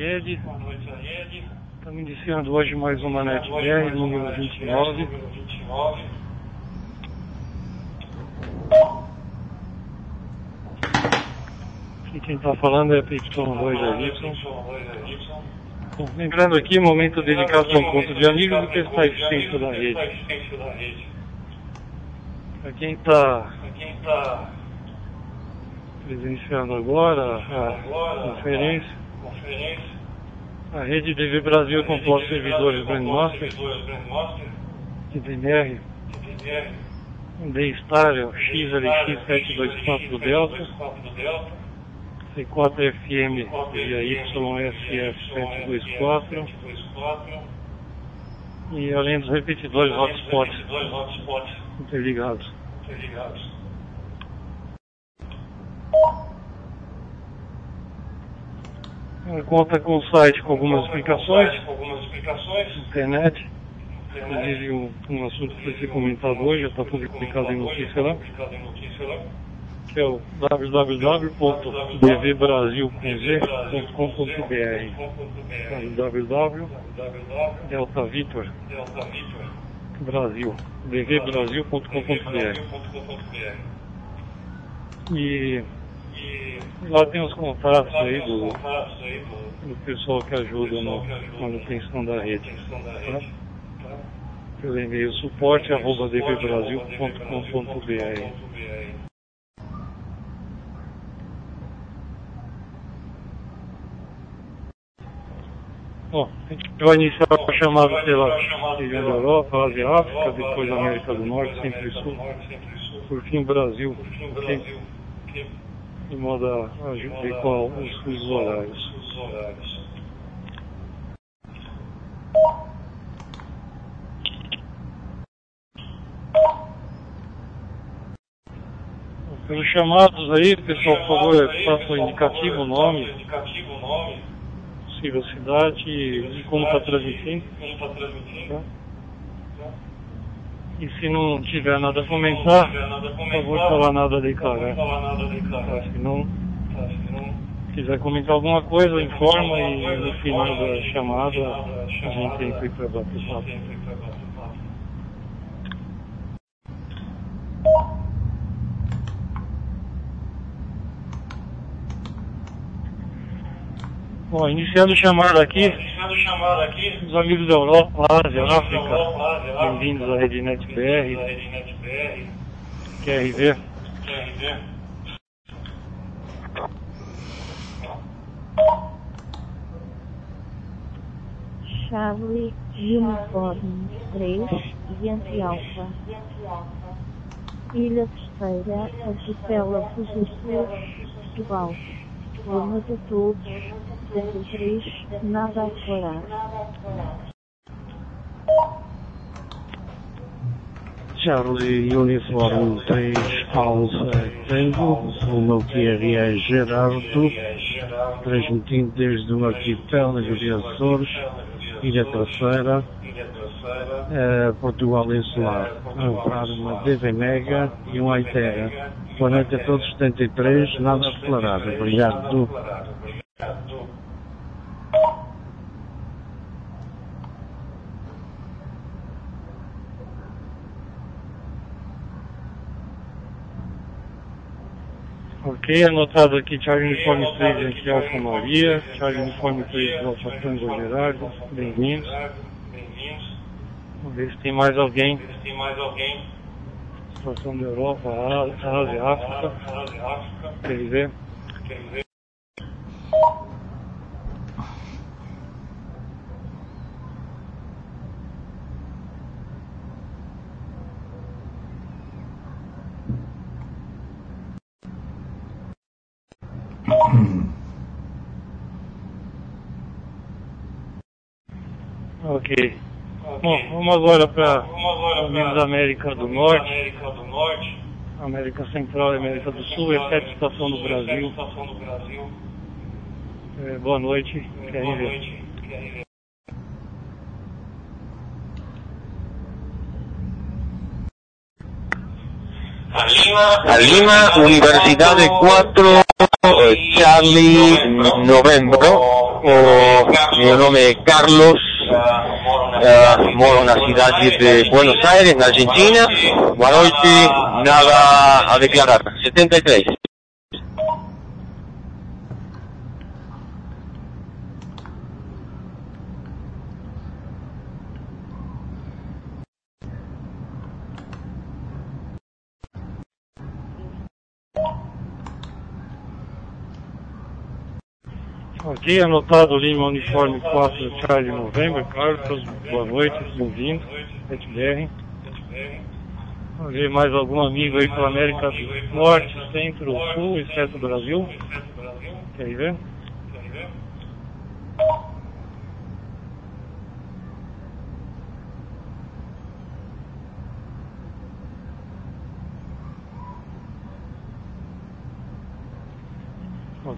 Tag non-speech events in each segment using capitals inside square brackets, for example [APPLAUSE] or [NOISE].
rede. Estamos iniciando hoje mais uma NetBR, número 29. Aqui quem está falando é PY2 da Y. Bom, lembrando aqui, momento dedicado a um ponto de amigos que está extenso da rede. Para quem está presenciando agora a conferência, a rede DV Brasil composta de servidores Grandmaster, DMR, D-Star, XLX724 Delta, C4FM via YSF724 e além dos repetidores hotspots interligados. Conta com o site com algumas explicações, internet, inclusive um, um assunto que vai ser comentado hoje, já está publicado em notícia lá, que é o www.dvbrasil.com.br www.delta Vitor. Brasil. dvbrasil.com.br e lá tem os contatos aí do, do pessoal que ajuda na manutenção da rede. Tá? Pelo e-mail suporte arroba dvbrasil.com.br Bom, a gente vai iniciar a chamada pela região da Europa, Ásia África, depois América do Norte, Centro e Sul, por fim Brasil, ok? De modo a adequar os fusos horários. Pelos chamados aí, pessoal, por favor, faça o indicativo, o nome, possível cidade e como está transmitindo. Tá? E se não tiver nada a comentar, por favor, falar nada de cara. Tá? Se não quiser comentar alguma coisa, informa e no final da chamada a gente entra para bater papo. Bom, iniciando o chamado aqui, os amigos da Europa, Ásia, África, bem-vindos à RedNet BR, QRV. Charlie Uniforme 3, Yankee Alpha. Ilha Terceira, Arquipélago dos Açores, Portugal. Boas a todos. 73, nada declarar. Charlie Uniforme 3 Alfa Tango, o meu QRE Gerardo, transmitindo desde o arquipélago de Açores, Ilha Terceira, eh, Portugal Insular, a uma DV Mega e um Aitera. Boa noite a todos, 73, nada a declarar. Obrigado. Anotado aqui Charlie Uniforme 3 de Alfa Maria, Charlie Uniforme 3 de Alfa Tango Gerardo, bem-vindos. Vamos ver se tem mais alguém. Situação da Europa, Ásia, África. Quer ver? Ok. Bom, vamos agora para amigos da América do Norte, América Central e América do Sul, exceto estação do Brasil. É, boa noite, querem ver. Lima, Universidade 4, Charlie, Novembro. O meu nome é Carlos, moro na cidade de Buenos Aires, na Argentina. Boa noite, nada a declarar. 73. Ok, anotado Lima Uniforme 4 Charlie November, Carlos, boa noite, bem-vindo, FBR. Vamos ver mais algum amigo aí pela América do Norte, Centro, Sul, exceto Brasil. Quer ver?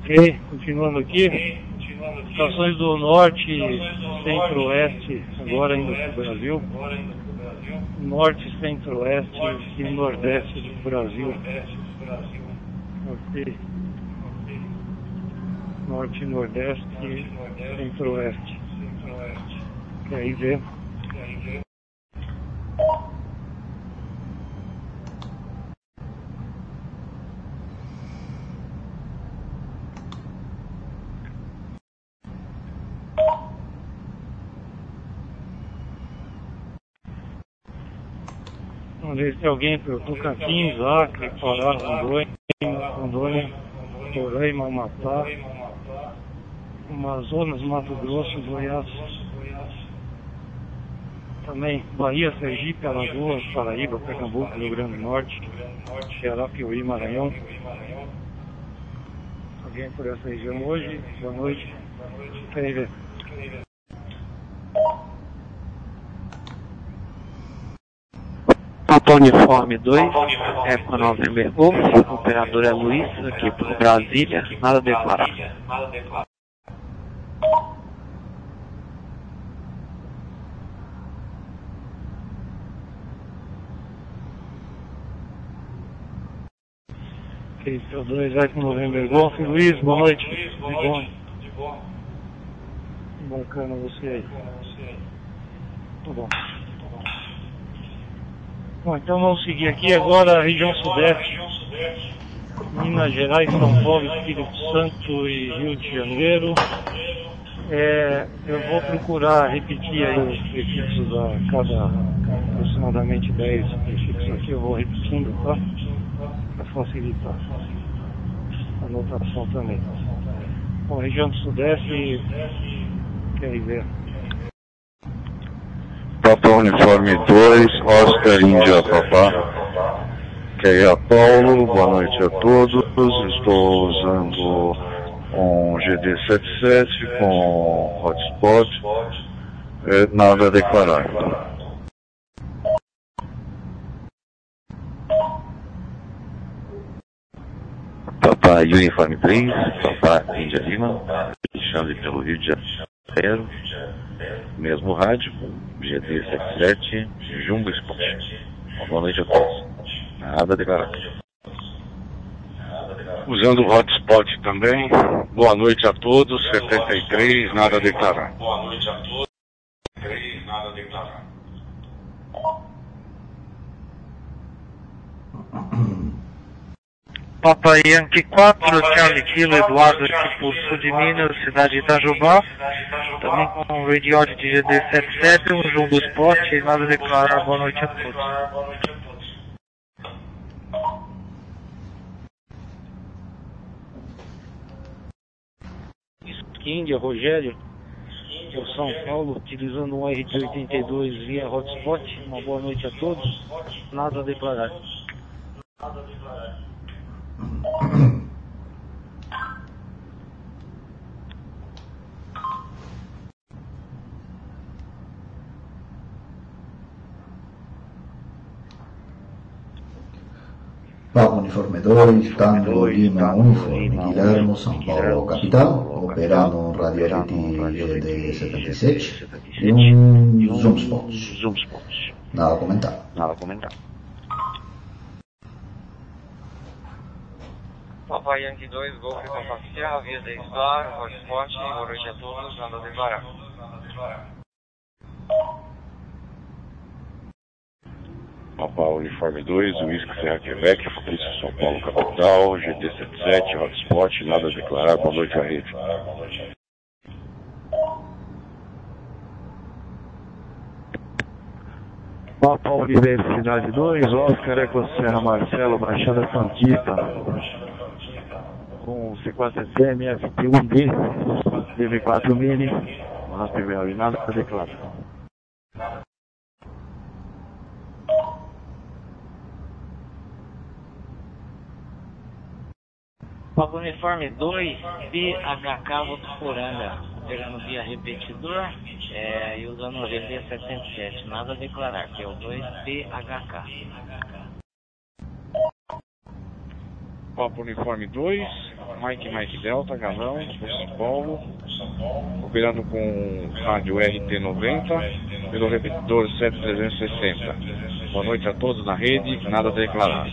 Ok, continuando aqui. Estações do norte, centro-oeste, agora indo para o Brasil. Norte, centro-oeste e nordeste do Brasil. Ok. Norte, nordeste centro-oeste. Quer? Vamos ver se alguém para Tocantins, Acre, Pará, Rondônia, Rondônia, Roraima, Amapá, Amazonas, Mato Grosso, Goiás. Também Bahia, Sergipe, Alagoas, Paraíba, Pernambuco, Rio Grande do Norte, Ceará, Piauí, Maranhão. Alguém por essa região hoje? Boa noite. Quer ver? Papa Uniforme 2, Eco November Golf, operador é Luiz, aqui por Brasília, nada a declarar. Ok, seu 2 Eco November Golf, Luiz, boa noite. De bom. Bacana você aí. Tá bom. Bom, então vamos seguir aqui agora, região sudeste, Minas Gerais, São Paulo, Espírito Santo e Rio de Janeiro. É, eu vou procurar repetir aí os prefixos a cada aproximadamente 10 prefixos aqui, eu vou repetindo, tá? Para facilitar a anotação também. Bom, região do sudeste, quer ver? Papa Uniforme 2, Oscar Índia Papá. Que é Paulo, boa noite a todos. Estou usando um GD77 com hotspot. É, nada a declarar. Papa Uniforme 3, Papa Índia Lima, Alexandre pelo Rio de Janeiro, mesmo rádio, GT77, Jumbo Sport. Boa noite a todos. Nada a declarar. Usando o hotspot também. Boa noite a todos. 73, nada a declarar. Boa noite a todos. 3, nada a Papa Yankee 4, Charlie Kilo, Eduardo aqui por sul de Minas, cidade de Itajubá. Também com um radio de GD77, um Jumbo Sport, nada a declarar, boa noite a todos. Índia, Rogério, por São Paulo, utilizando um RT82 via hotspot. Uma boa noite a todos. Nada a declarar. Papa Uniforme 2, Tango Lima Uniforme, Guilhermo, São Paulo, capital, operando um Radiolite GD77 e um Zoom Spot. Zoom Spot. Nada a comentar. Nada a comentar. Papai Yankee 2, Golf Papa Sierra, via 10 bar, Hotspot, boa noite a todos, anda devagar. Papa Uniforme 2, Whisky Serra Quebec, Fabrício São Paulo Capital, GT77, Hotspot, nada a declarar, boa noite à rede. Papa Oliveira, Cidade 2, Oscar Eco Serra Marcelo, Baixada Santista, com C4SM, FT1D, DV4 Mini, Raspberry e nada a declarar. Papa Uniforme 2, BHK Votuporanga, pegando via repetidor é, e usando o GD77, nada a declarar, que é o 2BHK. Papa Uniforme 2, Mike Mike Delta, Galão, São Paulo, operando com rádio RT90 pelo repetidor 7360. Boa noite a todos na rede, nada a declarar.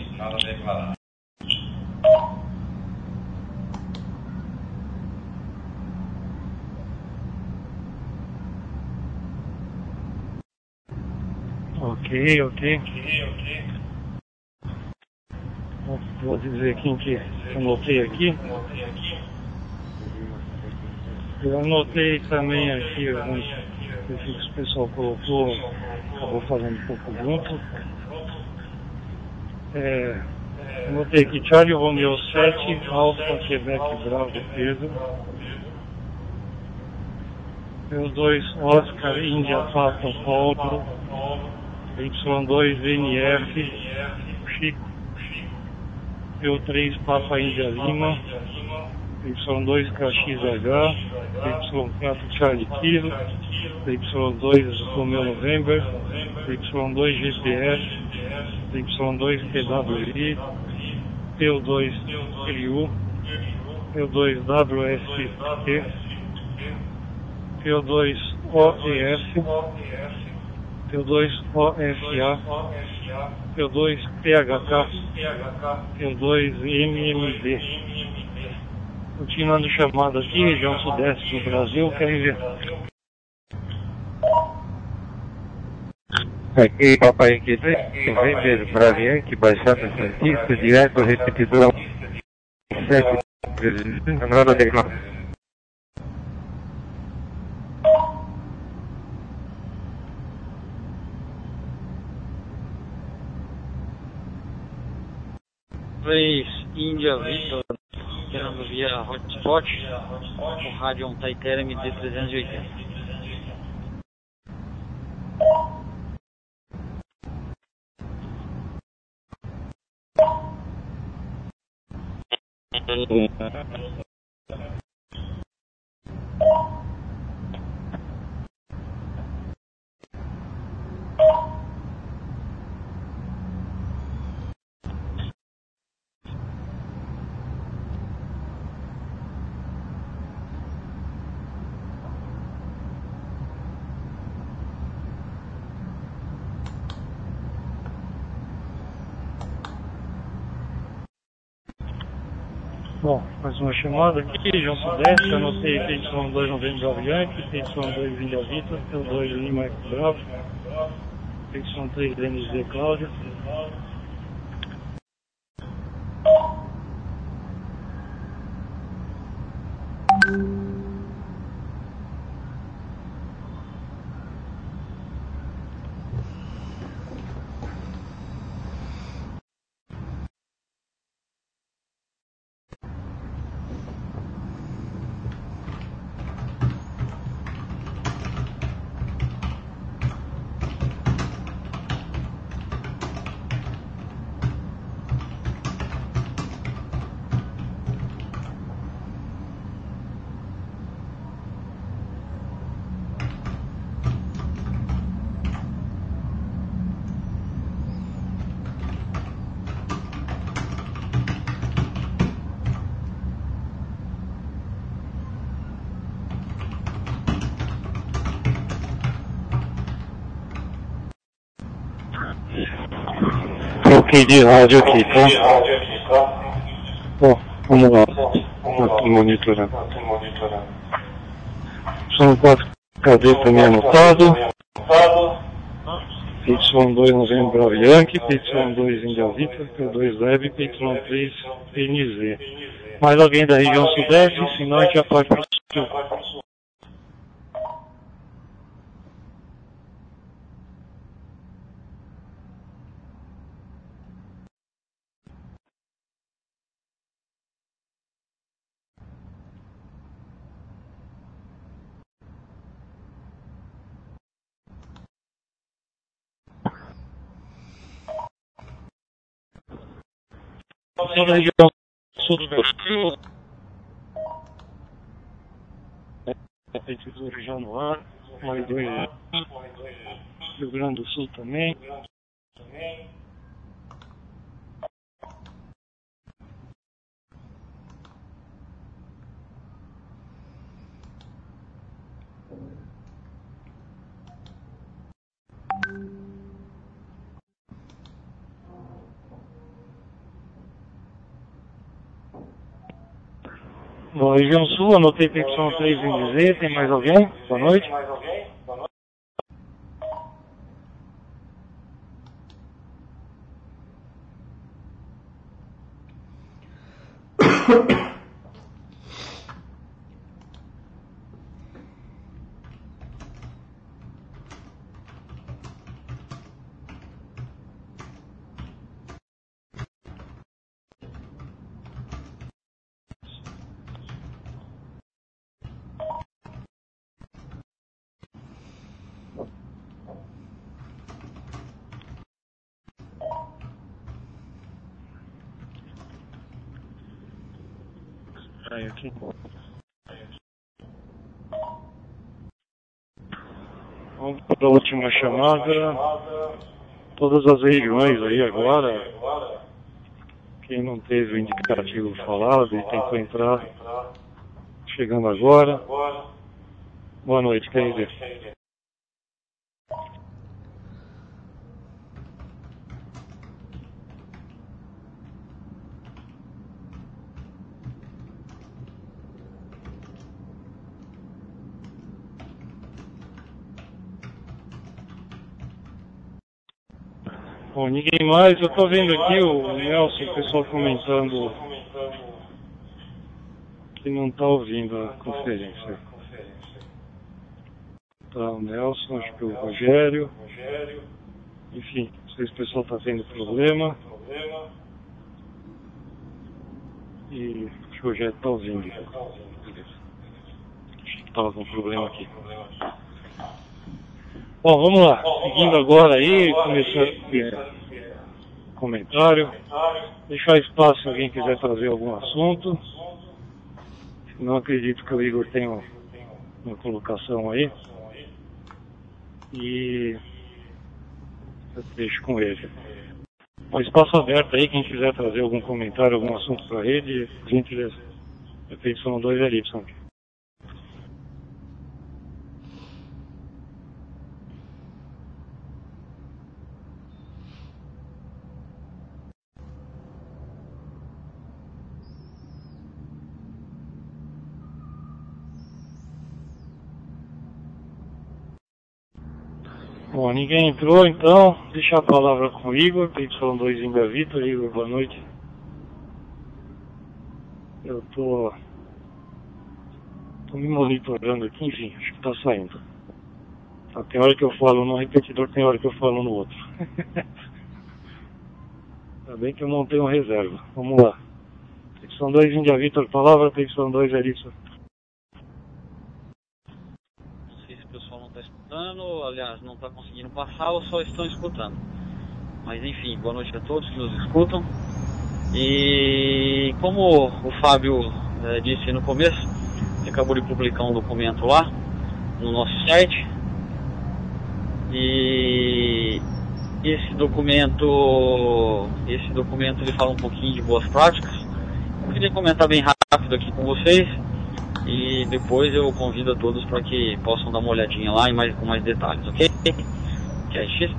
Ok, ok. Vou dizer quem que anotei aqui. Eu anotei também aqui alguns que o pessoal colocou, acabou fazendo um pouco junto. É, anotei aqui Charlie Romeo 7, Alfa Quebec Bravo Pedro. P2 Oscar Índia Papa Paulo. Y2 NF Chico. P3 Papa Índia Lima. Y2 KXH. Y4 Charlie Kilo. Y2 Romeo November. Y2 GPS. Y2 PWI. P2 CRU. P2 WST. P2 OES. P2 OSA, P2 PHK, P2 MMD. Continuando chamada aqui, região sudeste do Brasil, QRV. Aqui, Papai aqui, November, Bravianque, Baixada Santista, direto, repetidor 7, nada declarar. Três Índia Vitor, operando via hotspot, com rádio um Taiter MD380. Uma chamada aqui, região sudeste, anotei PY2 Novembro Bravo PY2 Ilha Vitor, P2 Lima Eco Bravo, PY3 DNZ Cláudia. Troquei de rádio aqui, tá? Bom, Vamos lá. Estou monitorando. São quatro cadê também anotado. PY2 novembro Bravo Yankee, PY2 India Victor, P2 Web, PY3 PNZ. Mais alguém da região sudeste, senão a gente já parte para o sul. Da região sul do Brasil. É, Januário, mais dois Rio Grande do Sul também. Bom, região sul, anotei PY3 em dizer, tem mais alguém? Boa noite. Aí, aqui. Vamos para a última Todas as regiões aí agora. Quem não teve o indicativo falado e tentou entrar, chegando agora. Boa noite, querido. Ninguém mais. Eu tô vendo aqui o Nelson, o pessoal comentando que não tá ouvindo a conferência. Tá o Nelson, acho que o Rogério. Enfim, não sei se o pessoal tá tendo problema. E acho que o Rogério tá ouvindo. Acho que tava com problema aqui. Bom, vamos lá. Seguindo agora aí, começando comentário. Deixar espaço se alguém quiser trazer algum assunto. Não acredito que o Igor tenha uma colocação aí. E eu deixo com ele. O espaço aberto aí, quem quiser trazer algum comentário, algum assunto para a rede, gentileza. Repetição 2 é Y. Bom, ninguém entrou, então deixa a palavra com o Igor, PY2 Inga Vitor. Igor, boa noite. Eu tô, tô me monitorando aqui, enfim, acho que tá saindo. Tá, tem hora que eu falo no repetidor, tem hora que eu falo no outro. [LAUGHS] Ainda bem que eu montei uma reserva. Vamos lá. PY2 India Vitor, palavra, PY2 Elissa. Não sei se o pessoal não está escutando, aliás, não está conseguindo passar ou só estão escutando. Mas enfim, boa noite a todos que nos escutam. E como o Fábio eh, disse no começo, acabou de publicar um documento lá no nosso site. E esse documento, esse documento ele fala um pouquinho de boas práticas. Eu queria comentar bem rápido aqui com vocês e depois eu convido a todos para que possam dar uma olhadinha lá e mais, com mais detalhes, ok? Que é X.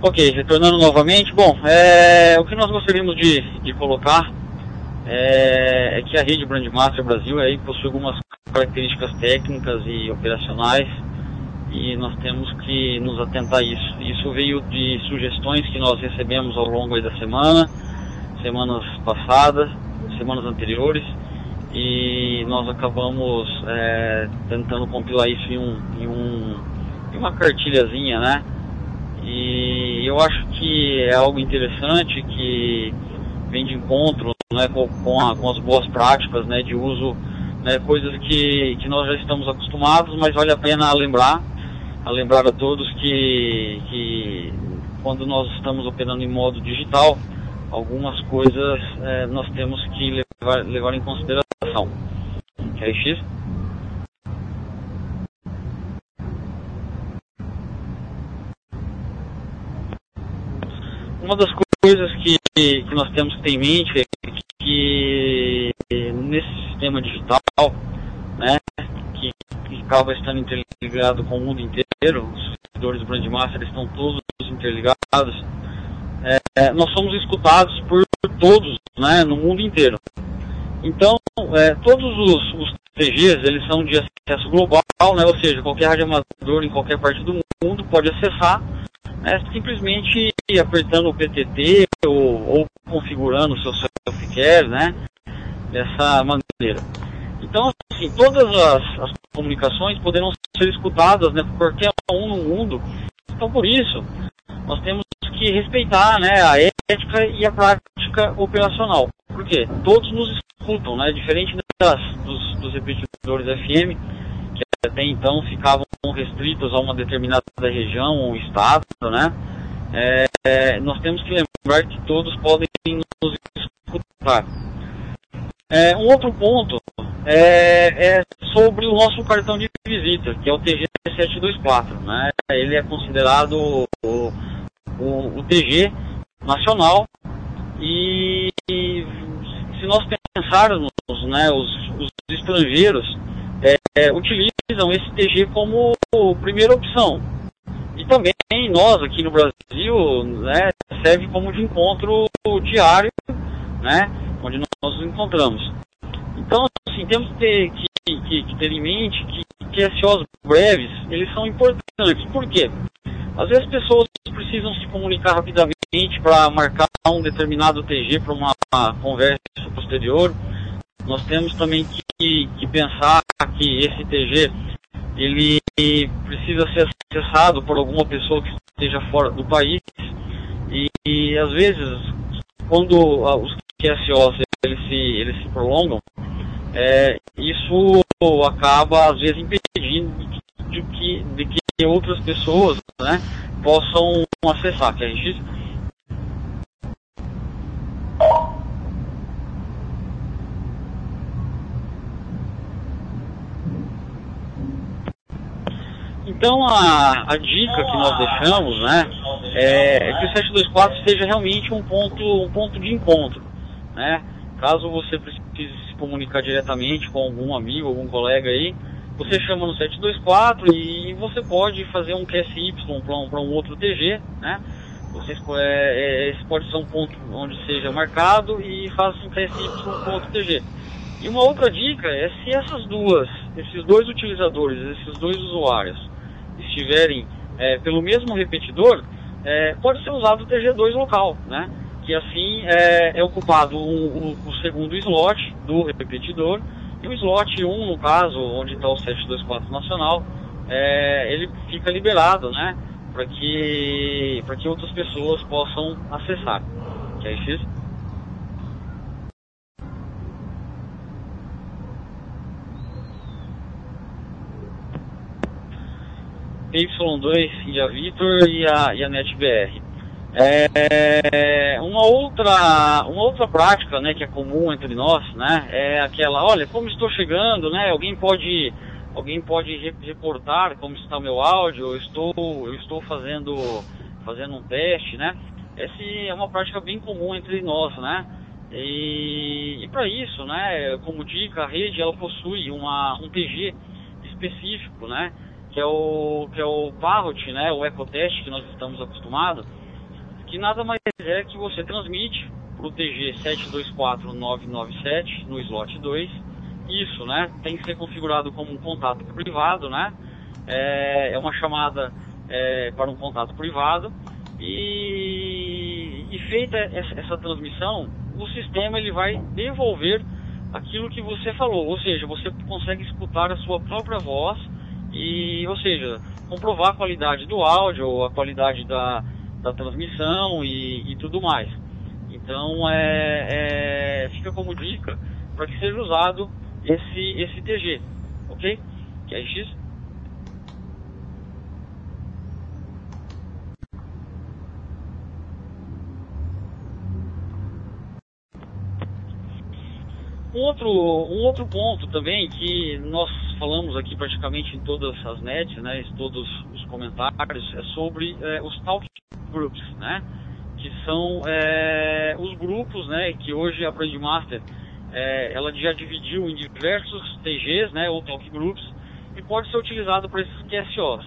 Ok, retornando novamente, bom, é, o que nós gostaríamos de, de colocar é, é, que a rede Brandmaster Brasil aí possui algumas características técnicas e operacionais e nós temos que nos atentar a isso. Isso veio de sugestões que nós recebemos ao longo da semana, semanas passadas, semanas anteriores, e nós acabamos é, tentando compilar isso em, um, em, um, em uma cartilhazinha, né? E eu acho que é algo interessante que vem de encontro né, com, com, a, com as boas práticas né, de uso, né, coisas que, que nós já estamos acostumados, mas vale a pena lembrar, a lembrar a todos que, que quando nós estamos operando em modo digital, algumas coisas é, nós temos que levar, levar em consideração. Quer X? Uma das coisas que, que nós temos que ter em mente é que nesse sistema digital, né, que, que acaba estando interligado com o mundo inteiro, os servidores do Brandmaster estão todos interligados, é, nós somos escutados por todos, né, no mundo inteiro. Então, é, todos os, os TGs, eles são de acesso global, né, ou seja, qualquer rádio amador em qualquer parte do mundo pode acessar é simplesmente apertando o PTT ou, ou configurando o seu software, né? Dessa maneira. Então, assim, todas as, as, comunicações poderão ser escutadas né, por qualquer um no mundo. Então, por isso, nós temos que respeitar né, a ética e a prática operacional. Por quê? Todos nos escutam, né? Diferente das, dos, dos repetidores FM, que até então ficavam restritos a uma determinada região ou estado, né? É, é, nós temos que lembrar que todos podem nos escutar. É, um outro ponto é, é, sobre o nosso cartão de visita, que é o TG724. Né? Ele é considerado o, o, o TG nacional e, e, se nós pensarmos, né, os, os estrangeiros é, é, utilizam esse TG como primeira opção. E também nós aqui no Brasil né, serve como de encontro diário, né, onde nós nos encontramos. Então, assim, temos que ter, que, que, que ter em mente que, que SOs breves, eles são importantes. Por quê? Às vezes as pessoas precisam se comunicar rapidamente para marcar um determinado TG para uma, uma conversa posterior nós temos também que, que pensar que esse TG ele precisa ser acessado por alguma pessoa que esteja fora do país e, e às vezes quando os QSOs eles se, eles se prolongam, é, isso acaba às vezes impedindo de que, de que outras pessoas né, possam acessar, que a gente Então a, a dica que nós deixamos, né, é, que o 724 seja realmente um ponto, um ponto de encontro, né? Caso você precise se comunicar diretamente com algum amigo, algum colega aí, você chama no 724 e você pode fazer um QSY para um, outro TG, né? Você, é, é, pode ser um ponto onde seja marcado e faça um QSY para outro TG. E uma outra dica é se essas duas, esses dois utilizadores, esses dois usuários, estiverem é, pelo mesmo repetidor, é, pode ser usado o TG2 local, né? Que assim é, é ocupado o, o, o, segundo slot do repetidor e o slot 1, no caso, onde está o 724 nacional, é, ele fica liberado, né? Para que, que outras pessoas possam acessar. Que é isso? Y2 e a Vitor e a, e a NetBR. É, uma outra uma outra prática né que é comum entre nós né é aquela olha como estou chegando né alguém pode alguém pode reportar como está o meu áudio eu estou eu estou fazendo fazendo um teste né. Essa é uma prática bem comum entre nós né. E, e para isso né como dica a rede ela possui uma um TG específico né que é o, que é o Parrot, né, o ecoteste que nós estamos acostumados, que nada mais é que você transmite para o TG 724997 no slot 2. Isso, né? Tem que ser configurado como um contato privado, né? É, é uma chamada é, para um contato privado e, e feita essa, essa transmissão, o sistema ele vai devolver aquilo que você falou, ou seja, você consegue escutar a sua própria voz e, ou seja, comprovar a qualidade do áudio, a qualidade da, da transmissão e, e tudo mais. Então, é, é, fica como dica para que seja usado esse, esse TG, ok? Que é. Outro, um outro ponto também que nós falamos aqui praticamente em todas as nets, né, em todos os comentários, é sobre é, os talk groups, né, que são é, os grupos, né, que hoje a Brand Master é, ela já dividiu em diversos TGs, né, ou talk groups, e pode ser utilizado para esses QSOs.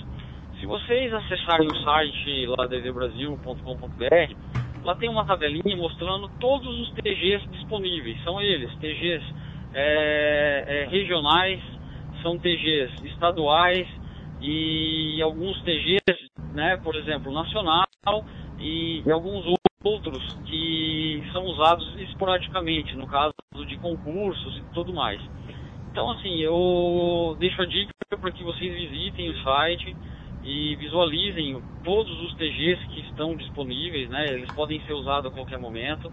Se vocês acessarem o site lá lá tem uma tabelinha mostrando todos os TGs disponíveis. São eles, TGs é, é, regionais, são TGs estaduais e alguns TGs, né, por exemplo, nacional e, e alguns outros que são usados esporadicamente, no caso de concursos e tudo mais. Então, assim, eu deixo a dica para que vocês visitem o site e visualizem todos os TGs que estão disponíveis, né? Eles podem ser usados a qualquer momento.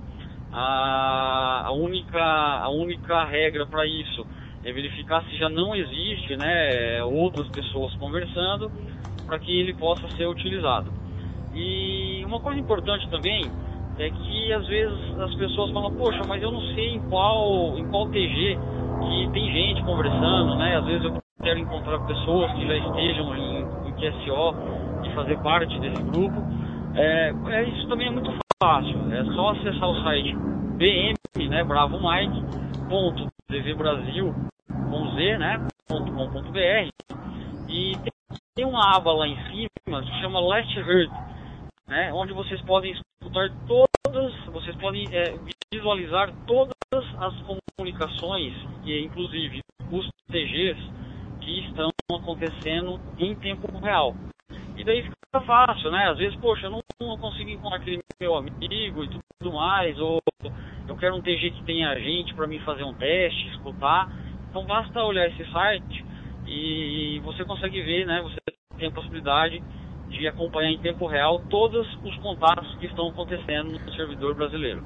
A, a única, a única regra para isso é verificar se já não existe, né, outras pessoas conversando para que ele possa ser utilizado. E uma coisa importante também é que às vezes as pessoas falam, poxa, mas eu não sei em qual, em qual TG que tem gente conversando, né? Às vezes eu quero encontrar pessoas que já estejam em, em QSO e fazer parte desse grupo. É, é, isso também é muito fácil, é só acessar o site bm, né, Bravo Mike, ponto tvbrasil, z, né, ponto com, ponto br, e tem, tem uma aba lá em cima que chama Last Heard, né, onde vocês podem escutar todas, vocês podem é, visualizar todas as comunicações, e inclusive os TGs que estão acontecendo em tempo real. E daí fica fácil, né? Às vezes, poxa, eu não, não consigo encontrar aquele meu amigo e tudo mais, ou eu quero um TG que tenha gente para mim fazer um teste, escutar. Então basta olhar esse site e você consegue ver, né? Você tem a possibilidade de acompanhar em tempo real todos os contatos que estão acontecendo no servidor brasileiro.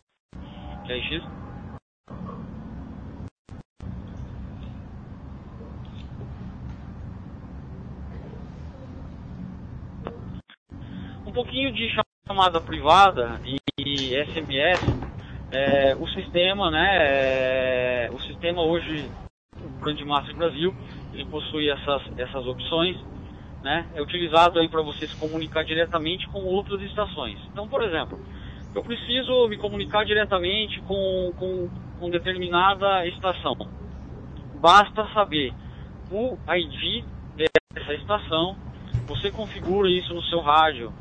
É X? Um pouquinho de chamada privada e SMS, é, o sistema, né, é, o sistema hoje, o Brandmaster Brasil, ele possui essas, essas opções né, é utilizado aí para você se comunicar diretamente com outras estações. Então, por exemplo, eu preciso me comunicar diretamente com, com, com determinada estação. Basta saber o ID dessa estação, você configura isso no seu rádio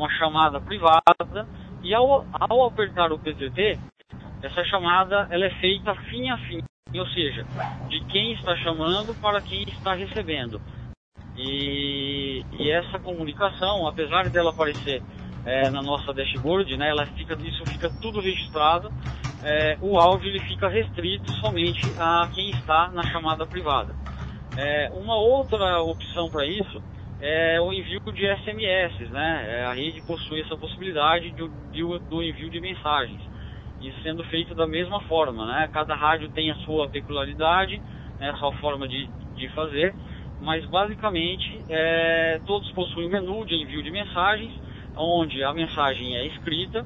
uma chamada privada e ao, ao apertar o PTT, essa chamada ela é feita fim a fim, ou seja, de quem está chamando para quem está recebendo. E, e essa comunicação, apesar dela aparecer é, na nossa dashboard, né, ela fica, isso fica tudo registrado, é, o áudio ele fica restrito somente a quem está na chamada privada. É, uma outra opção para isso é o envio de SMS, né? É, a rede possui essa possibilidade de, de, do envio de mensagens. Isso sendo feito da mesma forma, né? Cada rádio tem a sua peculiaridade, né? a sua forma de, de fazer mas basicamente é, todos possuem um menu de envio de mensagens, onde a mensagem é escrita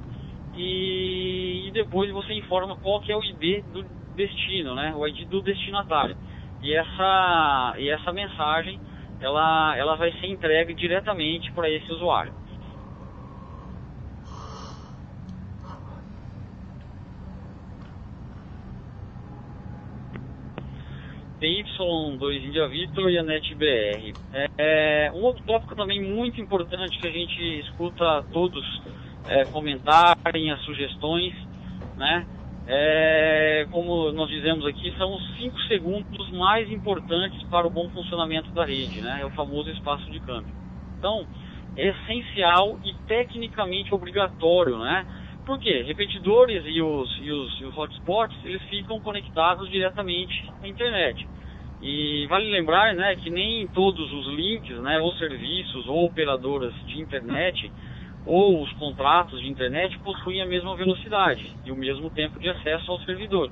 e, e, depois você informa qual que é o ID do destino, né, o ID do destinatário. E essa, e essa mensagem ela, ela vai ser entregue diretamente para esse usuário. TY2 India Victor e a NetBR. É, um outro tópico também muito importante que a gente escuta todos é, comentarem as sugestões, né? É, como nós dizemos aqui, são os 5 segundos mais importantes para o bom funcionamento da rede, né? É o famoso espaço de câmbio. Então, é essencial e tecnicamente obrigatório, né? Por quê? Repetidores e os, e os, e os hotspots, eles ficam conectados diretamente à internet. E vale lembrar, né, que nem todos os links, né, ou serviços, ou operadoras de internet, ou os contratos de internet possuem a mesma velocidade e o mesmo tempo de acesso ao servidor.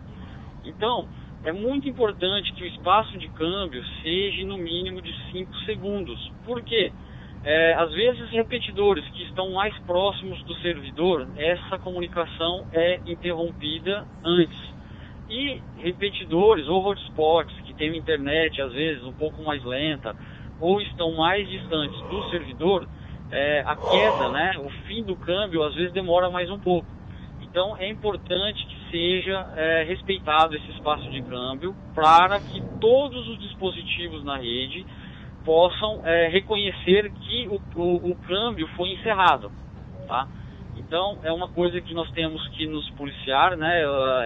Então, é muito importante que o espaço de câmbio seja no mínimo de 5 segundos. Por quê? É, às vezes, repetidores que estão mais próximos do servidor, essa comunicação é interrompida antes. E repetidores ou hotspots que têm internet, às vezes, um pouco mais lenta, ou estão mais distantes do servidor, é, a queda, né, o fim do câmbio, às vezes demora mais um pouco. Então, é importante que seja é, respeitado esse espaço de câmbio para que todos os dispositivos na rede possam é, reconhecer que o, o, o, câmbio foi encerrado, tá? Então é uma coisa que nós temos que nos policiar, né?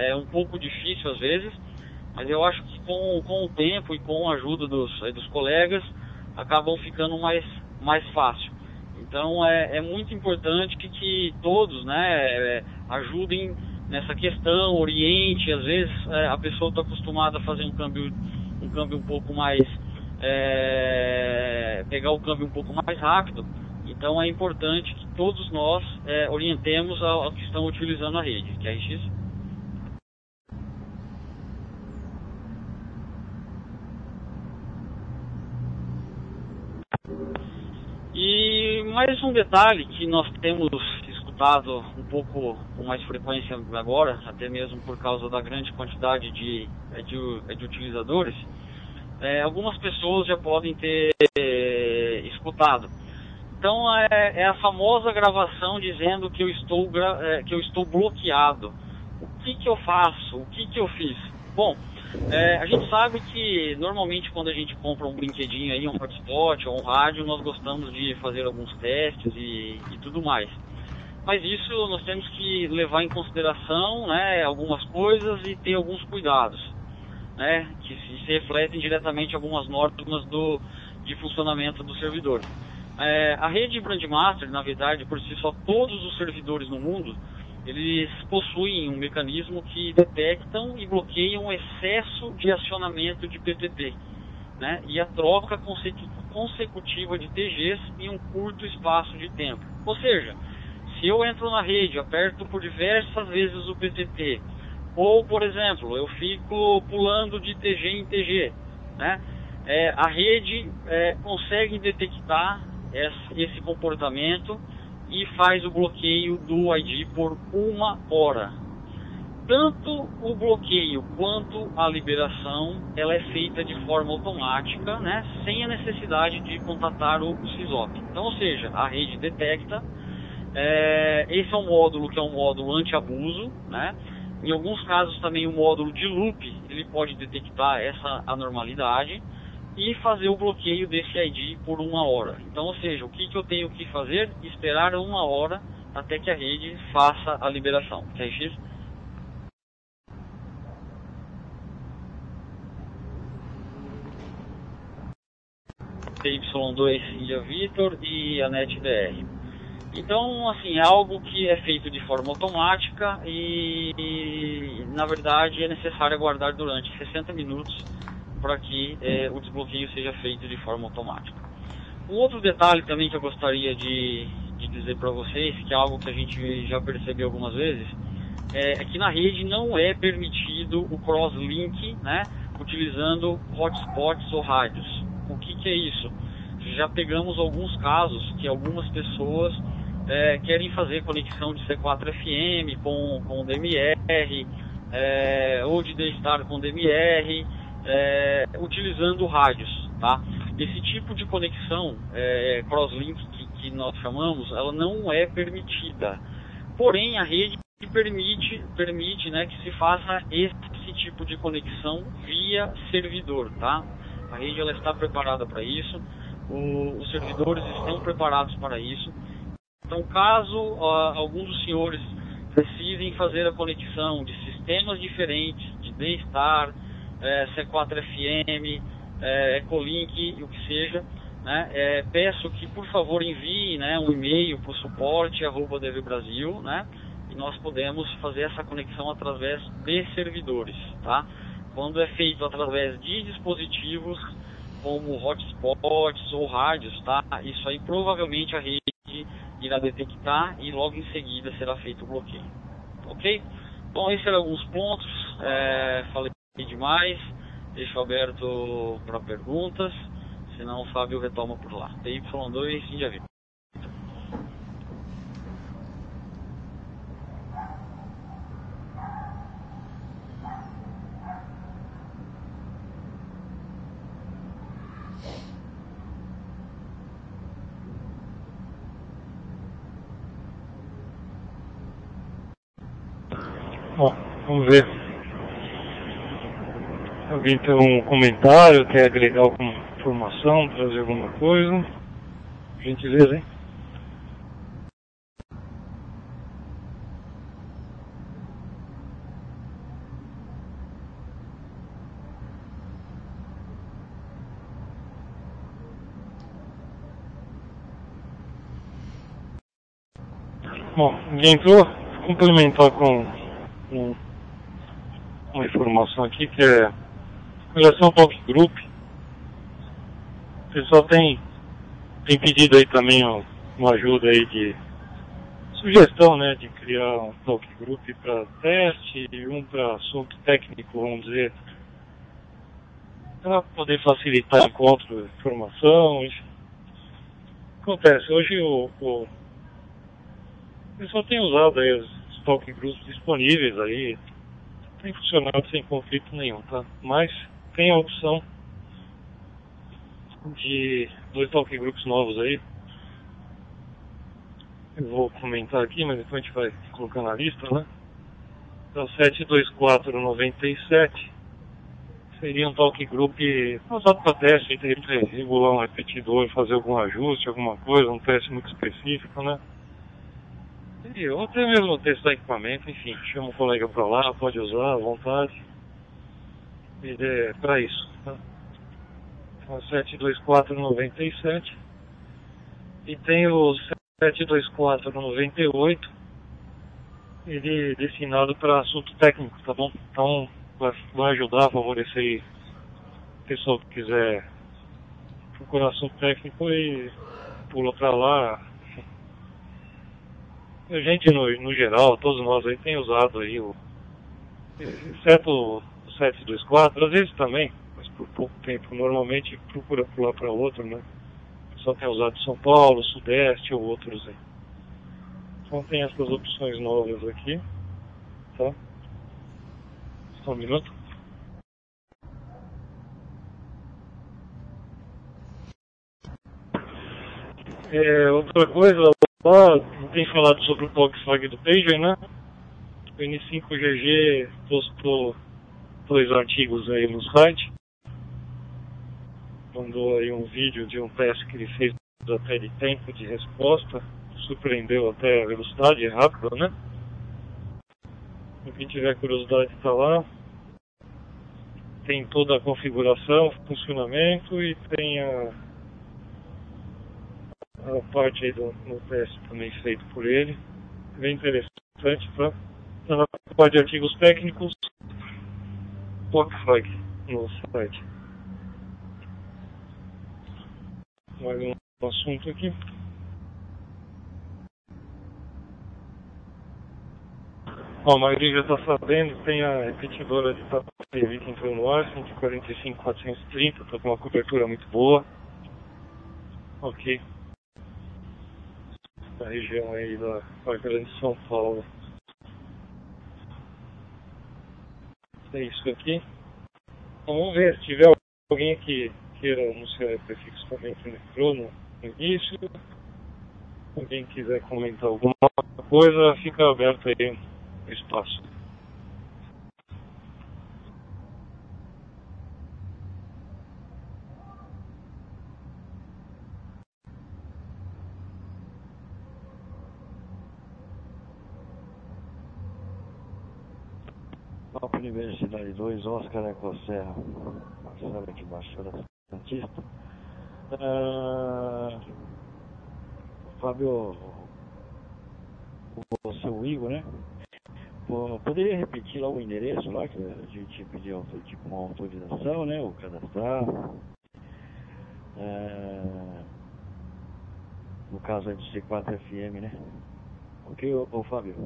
É um pouco difícil às vezes, mas eu acho que com, com o tempo e com a ajuda dos, dos colegas acabam ficando mais, mais fácil. Então é, é muito importante que, que todos, né, é, ajudem nessa questão, oriente. Às vezes é, a pessoa está acostumada a fazer um câmbio, um câmbio um pouco mais é, pegar o câmbio um pouco mais rápido. Então é importante que todos nós é, orientemos ao, ao, que estão utilizando a rede, que é a RX. E mais um detalhe que nós temos escutado um pouco com mais frequência agora, até mesmo por causa da grande quantidade de, de, de utilizadores, é, algumas pessoas já podem ter é, escutado. Então é, é, a famosa gravação dizendo que eu estou é, que eu estou bloqueado. O que que eu faço? O que que eu fiz? Bom, é, a gente sabe que normalmente quando a gente compra um brinquedinho aí, um hotspot ou um rádio, nós gostamos de fazer alguns testes e, e tudo mais. Mas isso nós temos que levar em consideração né, algumas coisas e ter alguns cuidados né, que se refletem diretamente algumas normas do, de funcionamento do servidor. É, a rede Brandmaster, na verdade, por si só, todos os servidores no mundo, eles possuem um mecanismo que detectam e bloqueiam o excesso de acionamento de PTT, né, e a troca consecutiva de TGs em um curto espaço de tempo. Ou seja, se eu entro na rede, aperto por diversas vezes o PTT, ou, por exemplo, eu fico pulando de TG em TG, né? É, a rede é, consegue detectar esse comportamento e faz o bloqueio do ID por uma hora. Tanto o bloqueio quanto a liberação, ela é feita de forma automática, né, sem a necessidade de contatar o SysOp. Então, ou seja, a rede detecta. É, esse é um módulo que é um módulo anti-abuso, né? Em alguns casos também o módulo de loop ele pode detectar essa anormalidade e fazer o bloqueio desse ID por uma hora. Então, ou seja, o que, que eu tenho que fazer? Esperar uma hora até que a rede faça a liberação. TRX? TY2 Ilha Vitor e a NetDR. Então, assim, é algo que é feito de forma automática e, e na verdade, é necessário aguardar durante 60 minutos para que é, o desbloqueio seja feito de forma automática. Um outro detalhe também que eu gostaria de, de dizer para vocês, que é algo que a gente já percebeu algumas vezes, é, é que na rede não é permitido o crosslink, né, utilizando hotspots ou rádios. O que, que é isso? Já pegamos alguns casos que algumas pessoas é, querem fazer conexão de C4FM com, com DMR, é, ou de D-Star com DMR, é, utilizando rádios, tá? Esse tipo de conexão, é, crosslink que, que nós chamamos, ela não é permitida. Porém, a rede permite, permite né, que se faça esse tipo de conexão via servidor, tá? A rede ela está preparada para isso, o, os servidores estão preparados para isso Então, caso uh, algum dos senhores precisem fazer a conexão de sistemas diferentes, de D-Star, é, C4FM, é, Ecolink o que seja, né, é, peço que por favor envie né, um e-mail para o suporte arroba Brasil, né, e nós podemos fazer essa conexão através de servidores, tá? Quando é feito através de dispositivos como hotspots ou rádios, tá? Isso aí provavelmente a rede irá detectar e logo em seguida será feito o bloqueio, ok? Bom, esses eram alguns pontos, é, falei demais, deixo aberto para perguntas, senão o Fábio retoma por lá. TY2, já viu. Bom, vamos ver. Alguém tem um comentário, quer agregar alguma informação, trazer alguma coisa? Gentileza, hein? Bom, entrou? Complementar com um, uma informação aqui que é relação ao Talk Group. O pessoal tem, tem pedido aí também uma ajuda aí de sugestão, né, de criar um Talk Group para teste e um para assunto técnico, vamos dizer, para poder facilitar encontro de informação. Acontece, hoje o, o pessoal tem usado aí os talk groups disponíveis aí. Tem funcionado sem conflito nenhum, tá? Mas tem a opção de dois talk groups novos aí. Eu vou comentar aqui, mas depois a gente vai colocar na lista, né? Então 72497 seria um talk group usado para teste, entre regular um repetidor, fazer algum ajuste, alguma coisa, um teste muito específico, né? E ou até mesmo testar equipamento, enfim, chama o colega para lá, pode usar à vontade. É para isso. Tá? Então, 72497. E tem o 72498. Ele é destinado para assunto técnico, tá bom? Então vai, ajudar favorecer aí o pessoal que quiser procurar assunto técnico e pula para lá, a gente no, no geral, todos nós aí tem usado aí o exceto 724, às vezes também, mas por pouco tempo, normalmente procura pular para outro, né? Só tem usado São Paulo, Sudeste ou outros aí. Então tem essas opções novas aqui, tá? Só um minuto. É, outra coisa, lá tem falado sobre o Volkswagen do Pager, né? O N5GG postou dois artigos aí no site. Mandou aí um vídeo de um teste que ele fez até de tempo de resposta. Surpreendeu até a velocidade rápida, né? Quem tiver curiosidade está lá. Tem toda a configuração, funcionamento e tem a a parte aí do no teste também feito por ele. Bem interessante, tá? Na parte de artigos técnicos, PocFlag no site. Mais um assunto aqui. Bom, a maioria já está sabendo, tem a repetidora de Tapevi que entrou no ar, 145-430, está com uma cobertura muito boa. Ok da região aí da, da Grande São Paulo. É isso aqui. Então, vamos ver se tiver alguém que queira anunciar o prefixo também que entrou no, no início. Alguém quiser comentar alguma coisa, fica aberto aí o espaço. Copa Universidade 2, Oscar Ecoserra. Marcelo aqui Baixada Santista. Uh, Fábio, o seu Igor, né? Poderia repetir lá o endereço lá que a gente pediu tipo uma autorização, né? O cadastrar. É, no caso é do C4 FM, né? Ok, ô, ô Fábio?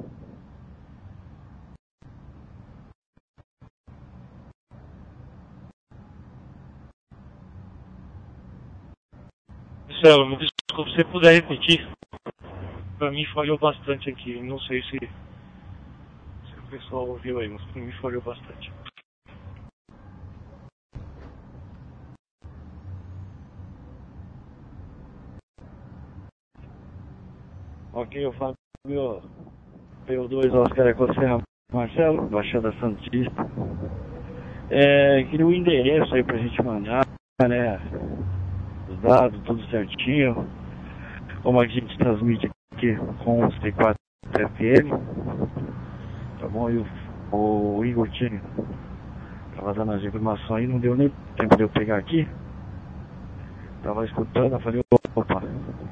Marcelo, me desculpa, se você puder repetir. Pra mim falhou bastante aqui. Não sei se, se o pessoal ouviu aí, mas pra mim falhou bastante. Ok, o Fábio P2 Oscar Ecoserra Marcelo, Baixada Santista. É, queria o endereço aí pra gente mandar, né? Os dados, tudo certinho. Como a gente transmite aqui com o C4 FM. Tá bom? E o, o Igor tinha tava dando as informações aí, não deu nem tempo de eu pegar aqui. Tava escutando, eu falei, opa,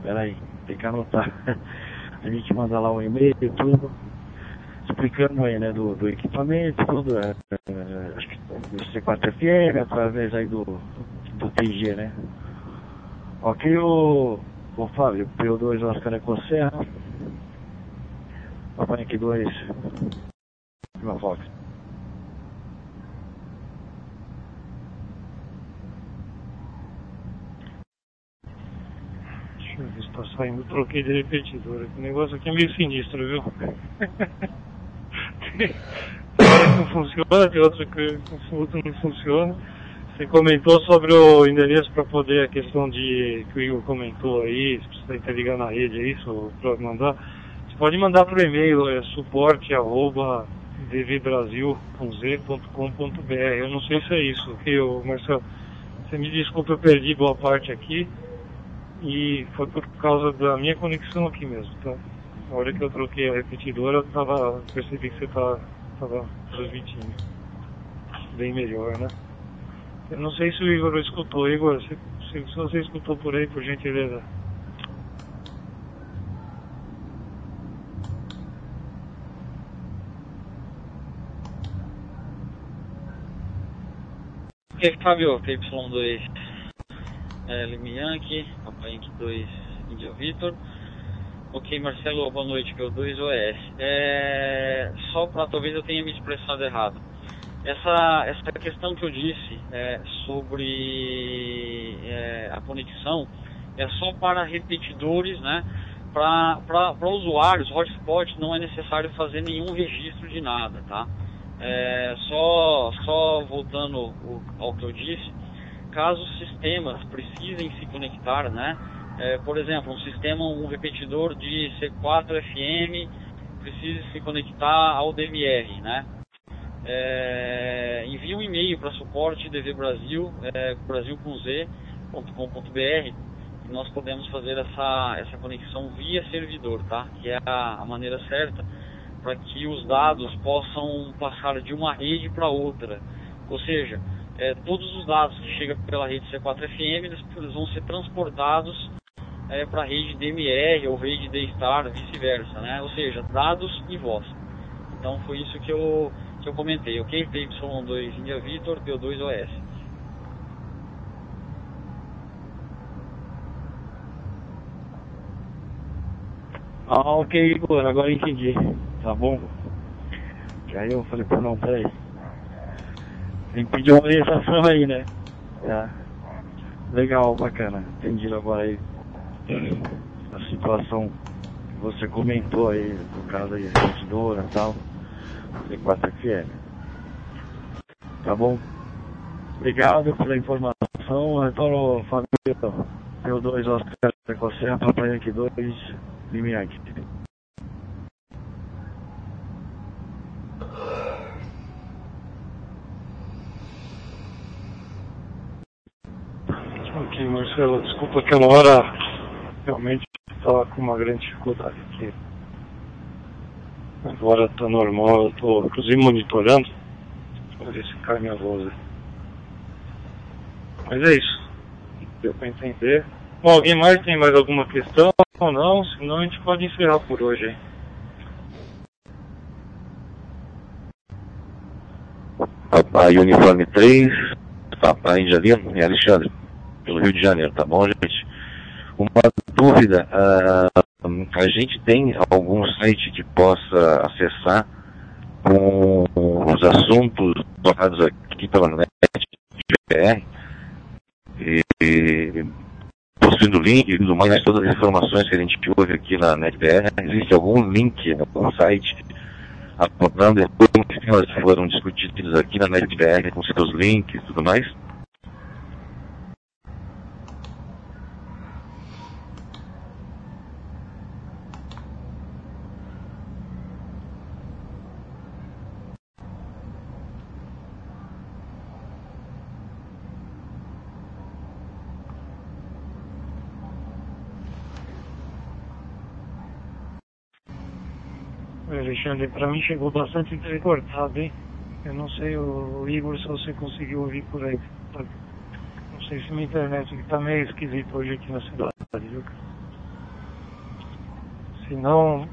peraí, tem que anotar. [LAUGHS] A gente manda lá um e-mail e tudo, explicando aí, né, do, do equipamento, tudo, é, é, que do C4FM, através aí do, do TG, né. Ok, o, o Fábio, P2 Oscar Ecoserra, Papai aqui 2, uma Fox. Deixa eu ver se tá saindo. Troquei de repetidor. O negócio aqui é meio sinistro, viu? [LAUGHS] tem hora que não funciona, tem outra que não funciona. Você comentou sobre o endereço para poder a questão de que o Igor comentou aí, se precisa interligar na rede, é isso? Para mandar. Você pode mandar por e-mail, é suporte arroba dvbrasil.com.br. Eu não sei se é isso, ok, Marcelo? Você me desculpa, eu perdi boa parte aqui. E foi por causa da minha conexão aqui mesmo, tá? Na hora que eu troquei a repetidora, eu tava, percebi que você tá, tava transmitindo. Bem melhor, né? Eu não sei se o Igor escutou. Igor, se, se, você escutou por aí, por gentileza. Ok, Fábio, PY2 é, Lima Yankee, Papai Yankee 2 India Victor. Ok, Marcelo, boa noite, P2 OS. É, só para talvez eu tenha me expressado errado. Essa, essa questão que eu disse é, sobre é, a conexão é só para repetidores, né? Para usuários, hotspot, não é necessário fazer nenhum registro de nada, tá? É, só, só voltando ao que eu disse, caso sistemas precisem se conectar, né? É, por exemplo, um sistema, um repetidor de C4 FM precisa se conectar ao DVR, né? É, envie um e-mail para suporte dvbrasil, é, e nós podemos fazer essa, essa conexão via servidor, tá? Que é a, a maneira certa para que os dados possam passar de uma rede para outra. Ou seja, é, todos os dados que chegam pela rede C4FM eles, eles vão ser transportados é, para a rede DMR ou rede D-Star, vice-versa, né? Ou seja, dados e voz. Então foi isso que eu, que eu comentei, ok? PY2 India Victor, P2 OS. Ah, ok, Igor, agora entendi. Tá bom? Que aí eu falei, pô, não, peraí. Tem que pedir uma orientação aí, né? Tá. Legal, bacana. Entendi agora aí a situação que você comentou aí, no caso aí, repetidora e tal. C4FM. Tá bom? Obrigado pela informação. Retorno Fábio. P2 Oscar Cossé, Papai Yankee 2, Limiak. Ok, Marcelo, desculpa que uma hora realmente estava com uma grande dificuldade aqui. Agora está normal, eu estou inclusive monitorando. Pra ver se cai minha voz. Mas é isso. Deu pra entender. Bom, alguém mais tem mais alguma questão ou não? Senão a gente pode encerrar por hoje. Hein? Papai Uniforme 3, Papai Lima e Alexandre, pelo Rio de Janeiro, tá bom, gente? Uma dúvida, uh, a gente tem algum site que possa acessar com os assuntos tocados aqui pela net BR e, e possuindo link e tudo mais, todas as informações que a gente ouve aqui na NetBR, existe algum link, algum site apontando como elas foram discutidas aqui na NetBR com seus links e tudo mais? Alexandre, para mim chegou bastante entrecortado, hein? Eu não sei, o Igor, se você conseguiu ouvir por aí. Não sei se minha internet está meio esquisita hoje aqui na cidade, viu? Se não,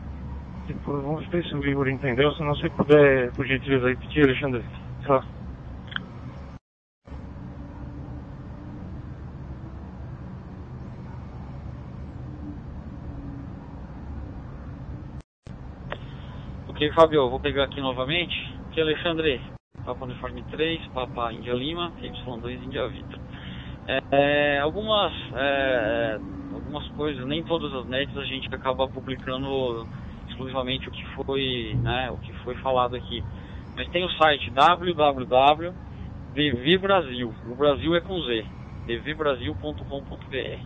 depois vamos ver se o Igor entendeu. Se não você puder, por gentileza, repetir, Alexandre. Tá. Ok, Fábio, eu vou pegar aqui novamente. Aqui, Alexandre, Papa Uniforme 3, Papa Índia Lima, Y2 Índia Vitor. É, é, algumas, é, algumas coisas, nem todas as nets a gente acaba publicando exclusivamente o que foi, né, o que foi falado aqui. Mas tem o site www.devbrasil, o Brasil é com Z, devbrasil.com.br.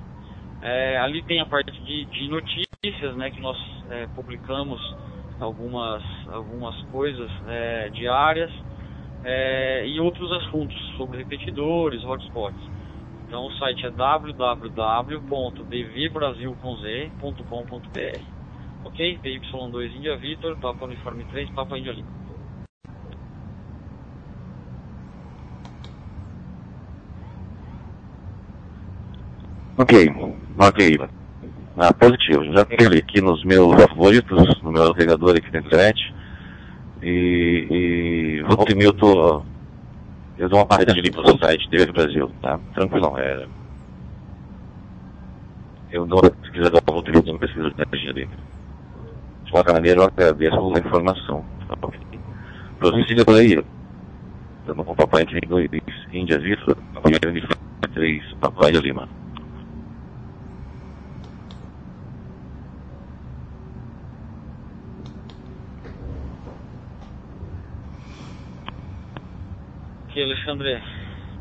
É, ali tem a parte de, de notícias, né, que nós é, publicamos algumas, algumas coisas é, diárias é, e outros assuntos sobre repetidores, hotspots. Então o site é www.bvbrasil.com.br Ok? PY2 Índia Vitor, Papa Uniforme 3, Papa Índia Lima. Ok, ok. Ah, positivo. Já tenho ele aqui nos meus favoritos, no meu navegador aqui na internet. E, e volta e eu tô. Eu dou uma partida de limpo no site TV Brasil, tá? Tranquilão. É, eu dou, se quiser dar uma volta e meia, preciso de energia dele. De qualquer maneira, eu agradeço a informação. Tá? Prossiga por aí. Estamos com o Papai Índia Vitor, Papai 3, Papai Lima. Ok, Alexandre,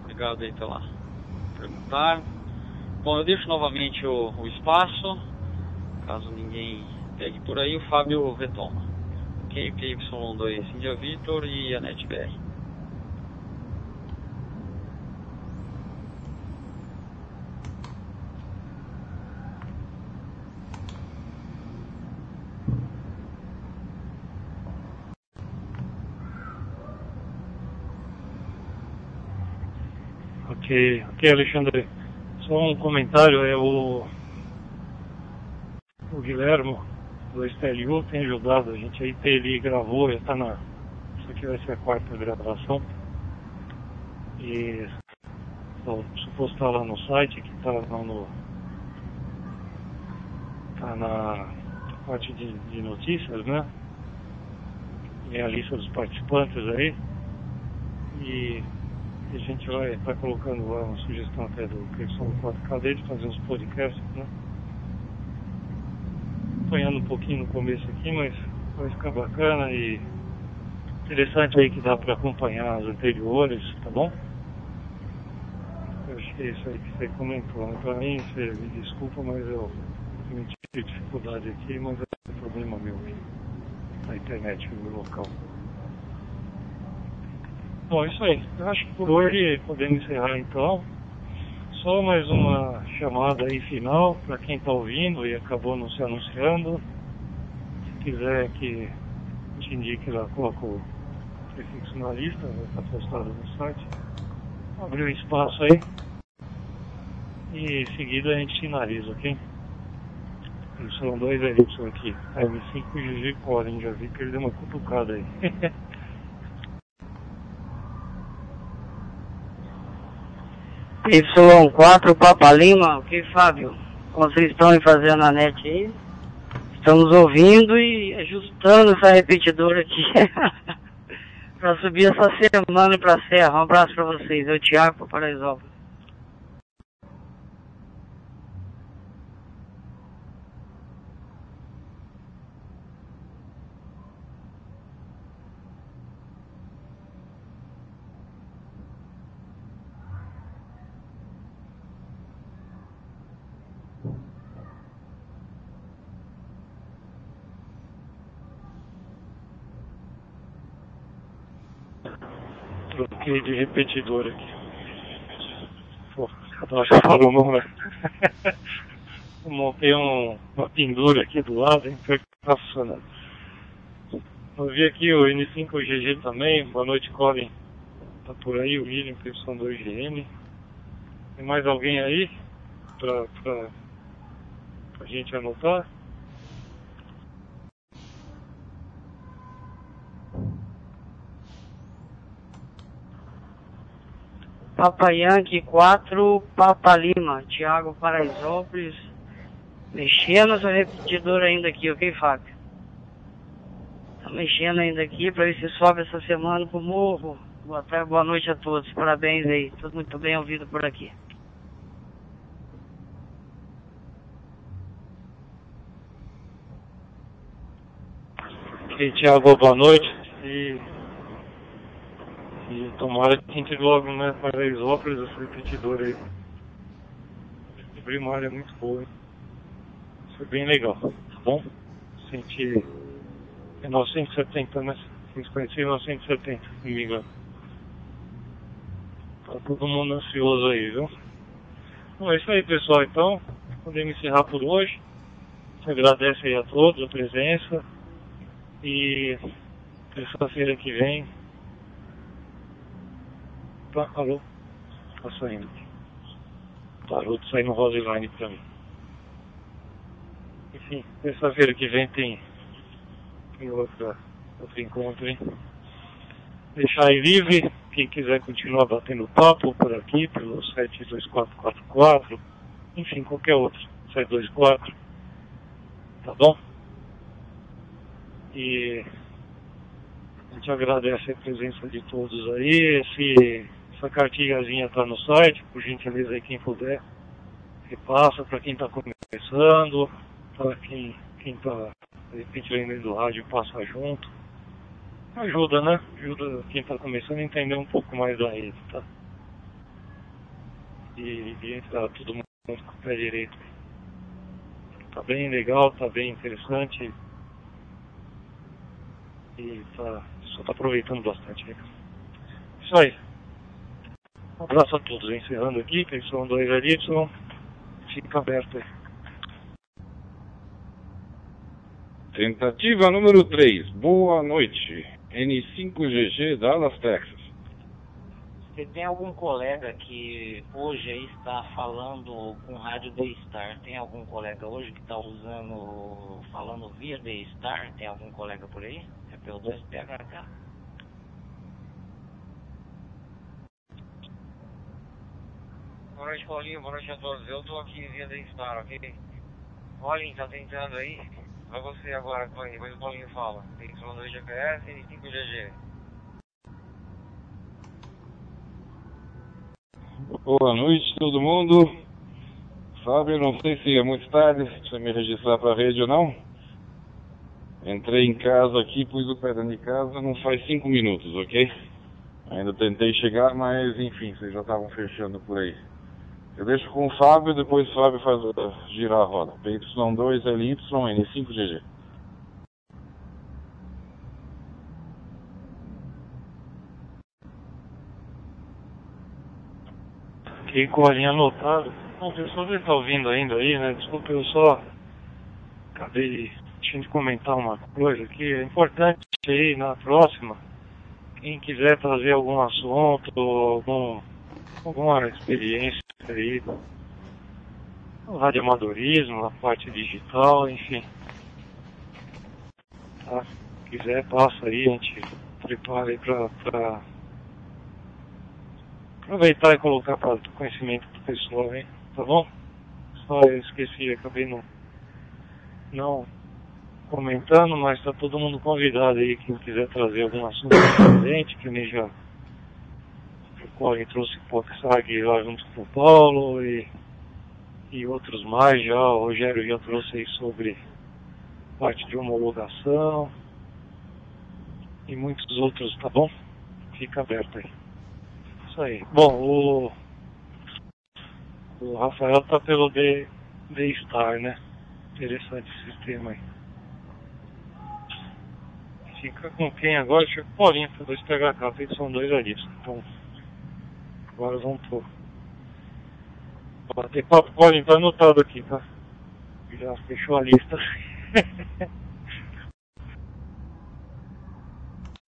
obrigado aí pela perguntar. Bom, eu deixo novamente o, o espaço, caso ninguém pegue por aí, o Fábio retoma. Ok, PY2 Índia Vitor e a NetBR. Ok, Alexandre. Só um comentário, é o, o Guilhermo do STLU tem ajudado a gente aí, ele gravou, já está na. Isso aqui vai ser a quarta gravação. E só postar lá no site que está lá no. Tá na parte de, de notícias, né? E a lista dos participantes aí. E a gente vai, vai colocando lá uma sugestão até do Cleison 4K de fazer uns podcasts, né? Apanhando um pouquinho no começo aqui, mas vai ficar bacana e interessante aí que dá para acompanhar as anteriores, tá bom? Eu acho que é isso aí que você comentou. Né? Pra mim, você me desculpa, mas eu tenho dificuldade aqui, mas é problema meu na internet no local. Bom, isso aí. Eu acho que por hoje podemos encerrar então. Só mais uma chamada aí final para quem está ouvindo e acabou não se anunciando. Se quiser que te indique lá, coloca o prefixo na lista, vai estar postado no site. Abriu um espaço aí. E em seguida a gente finaliza, ok? São dois Y aqui. A M5 e o GG Colin, já vi que ele deu uma cutucada aí. [LAUGHS] Y4 Papa Lima, ok Fábio? Como vocês estão fazendo na net aí? Estamos ouvindo e ajustando essa repetidora aqui [LAUGHS] para subir essa semana para a Serra. Um abraço para vocês, o Thiago Paraisópolis. Troquei de repetidor aqui. Pô, que falou não, né? [LAUGHS] Montei um, uma pendura aqui do lado, hein? Foi que tá funcionando. Eu vi aqui o N5GG também, boa noite Colin. Tá por aí o William, Y2GM. Tem mais alguém aí pra, pra, pra gente anotar? Papa Yankee 4, Papa Lima, Thiago Paraisópolis. Mexendo essa repetidora ainda aqui, ok, Fábio? Tá mexendo ainda aqui pra ver se sobe essa semana pro morro. Boa tarde, boa noite a todos. Parabéns aí. Tudo muito bem ouvido por aqui. Ok, Thiago, boa noite. E tomara que a gente logo, né, para Isópolis, essa repetidora aí. Descobri uma área muito boa, hein? Foi bem legal, tá bom? Senti. É 970, né? 156 970, se não me engano. Tá todo mundo ansioso aí, viu? Bom, é isso aí, pessoal. Então, podemos encerrar por hoje. Te agradece aí a todos a presença. E terça-feira que vem. Tá, alô? Tá saindo. Parou de sair no Roseline pra mim. Enfim, terça-feira que vem tem, tem outra, outro encontro, hein? Deixar aí livre, quem quiser continuar batendo papo por aqui, pelo 72444, enfim, qualquer outro, 724, tá bom? E a gente agradece a presença de todos aí. Esse, essa cartilhazinha está no site, por gentileza aí quem puder, repassa para quem está começando, para quem está de repente do rádio passa junto. Ajuda, né? Ajuda quem está começando a entender um pouco mais da rede, tá? E, e entrar todo mundo com o pé direito. Tá bem legal, tá bem interessante e tá, só tá aproveitando bastante. Né? Isso aí. Um abraço a todos. Encerrando aqui, são dois ali, fica aberto aí. Tentativa número 3. Boa noite. N5GG Dallas, Texas. Você tem algum colega que hoje aí está falando com rádio D-Star? Tem algum colega hoje que está usando, falando via D-Star? Tem algum colega por aí? É pelo 2PHK? Boa noite, Paulinho. Boa noite a todos. Eu tô aqui via D-Star, ok? Paulinho, tá tentando aí? Vai você agora, Paulinho. Depois o Paulinho fala. Tem Y2 GPS e 5GG. Boa noite, todo mundo. Fábio, não sei se é muito tarde, precisa me registrar para a rede ou não. Entrei em casa aqui, pus o pé dentro de casa, não faz cinco minutos, ok? Ainda tentei chegar, mas enfim, vocês já estavam fechando por aí. Eu deixo com o Fábio, depois o Fábio faz uh, girar a roda. PY2, LY, N5GG. Fiquei com a linha anotada. Bom, pessoal que está ouvindo ainda aí, né? Desculpa, eu só acabei de comentar uma coisa que é importante aí na próxima, quem quiser trazer algum assunto, algum, alguma experiência aí, no radioamadorismo, na parte digital, enfim. Tá? Se quiser, passa aí, a gente prepara aí pra, pra aproveitar e colocar para o conhecimento do pessoal, hein? Tá bom? Só eu esqueci, acabei não, não comentando, mas tá todo mundo convidado aí, quem quiser trazer algum assunto diferente, que nem já o Corre trouxe Poxag lá junto com o Paulo e, e outros mais já, o Rogério já trouxe aí sobre parte de homologação e muitos outros, tá bom? Fica aberto aí. Isso aí. Bom, o, o Rafael tá pelo D-Star, né? Interessante esse sistema aí. Fica com quem agora? Fica com o Paulinho, tá dois PHK, eles são dois ali. Então, agora vamos por. Bater papo, Paulinho, tá anotado aqui, tá? Já fechou a lista. [LAUGHS]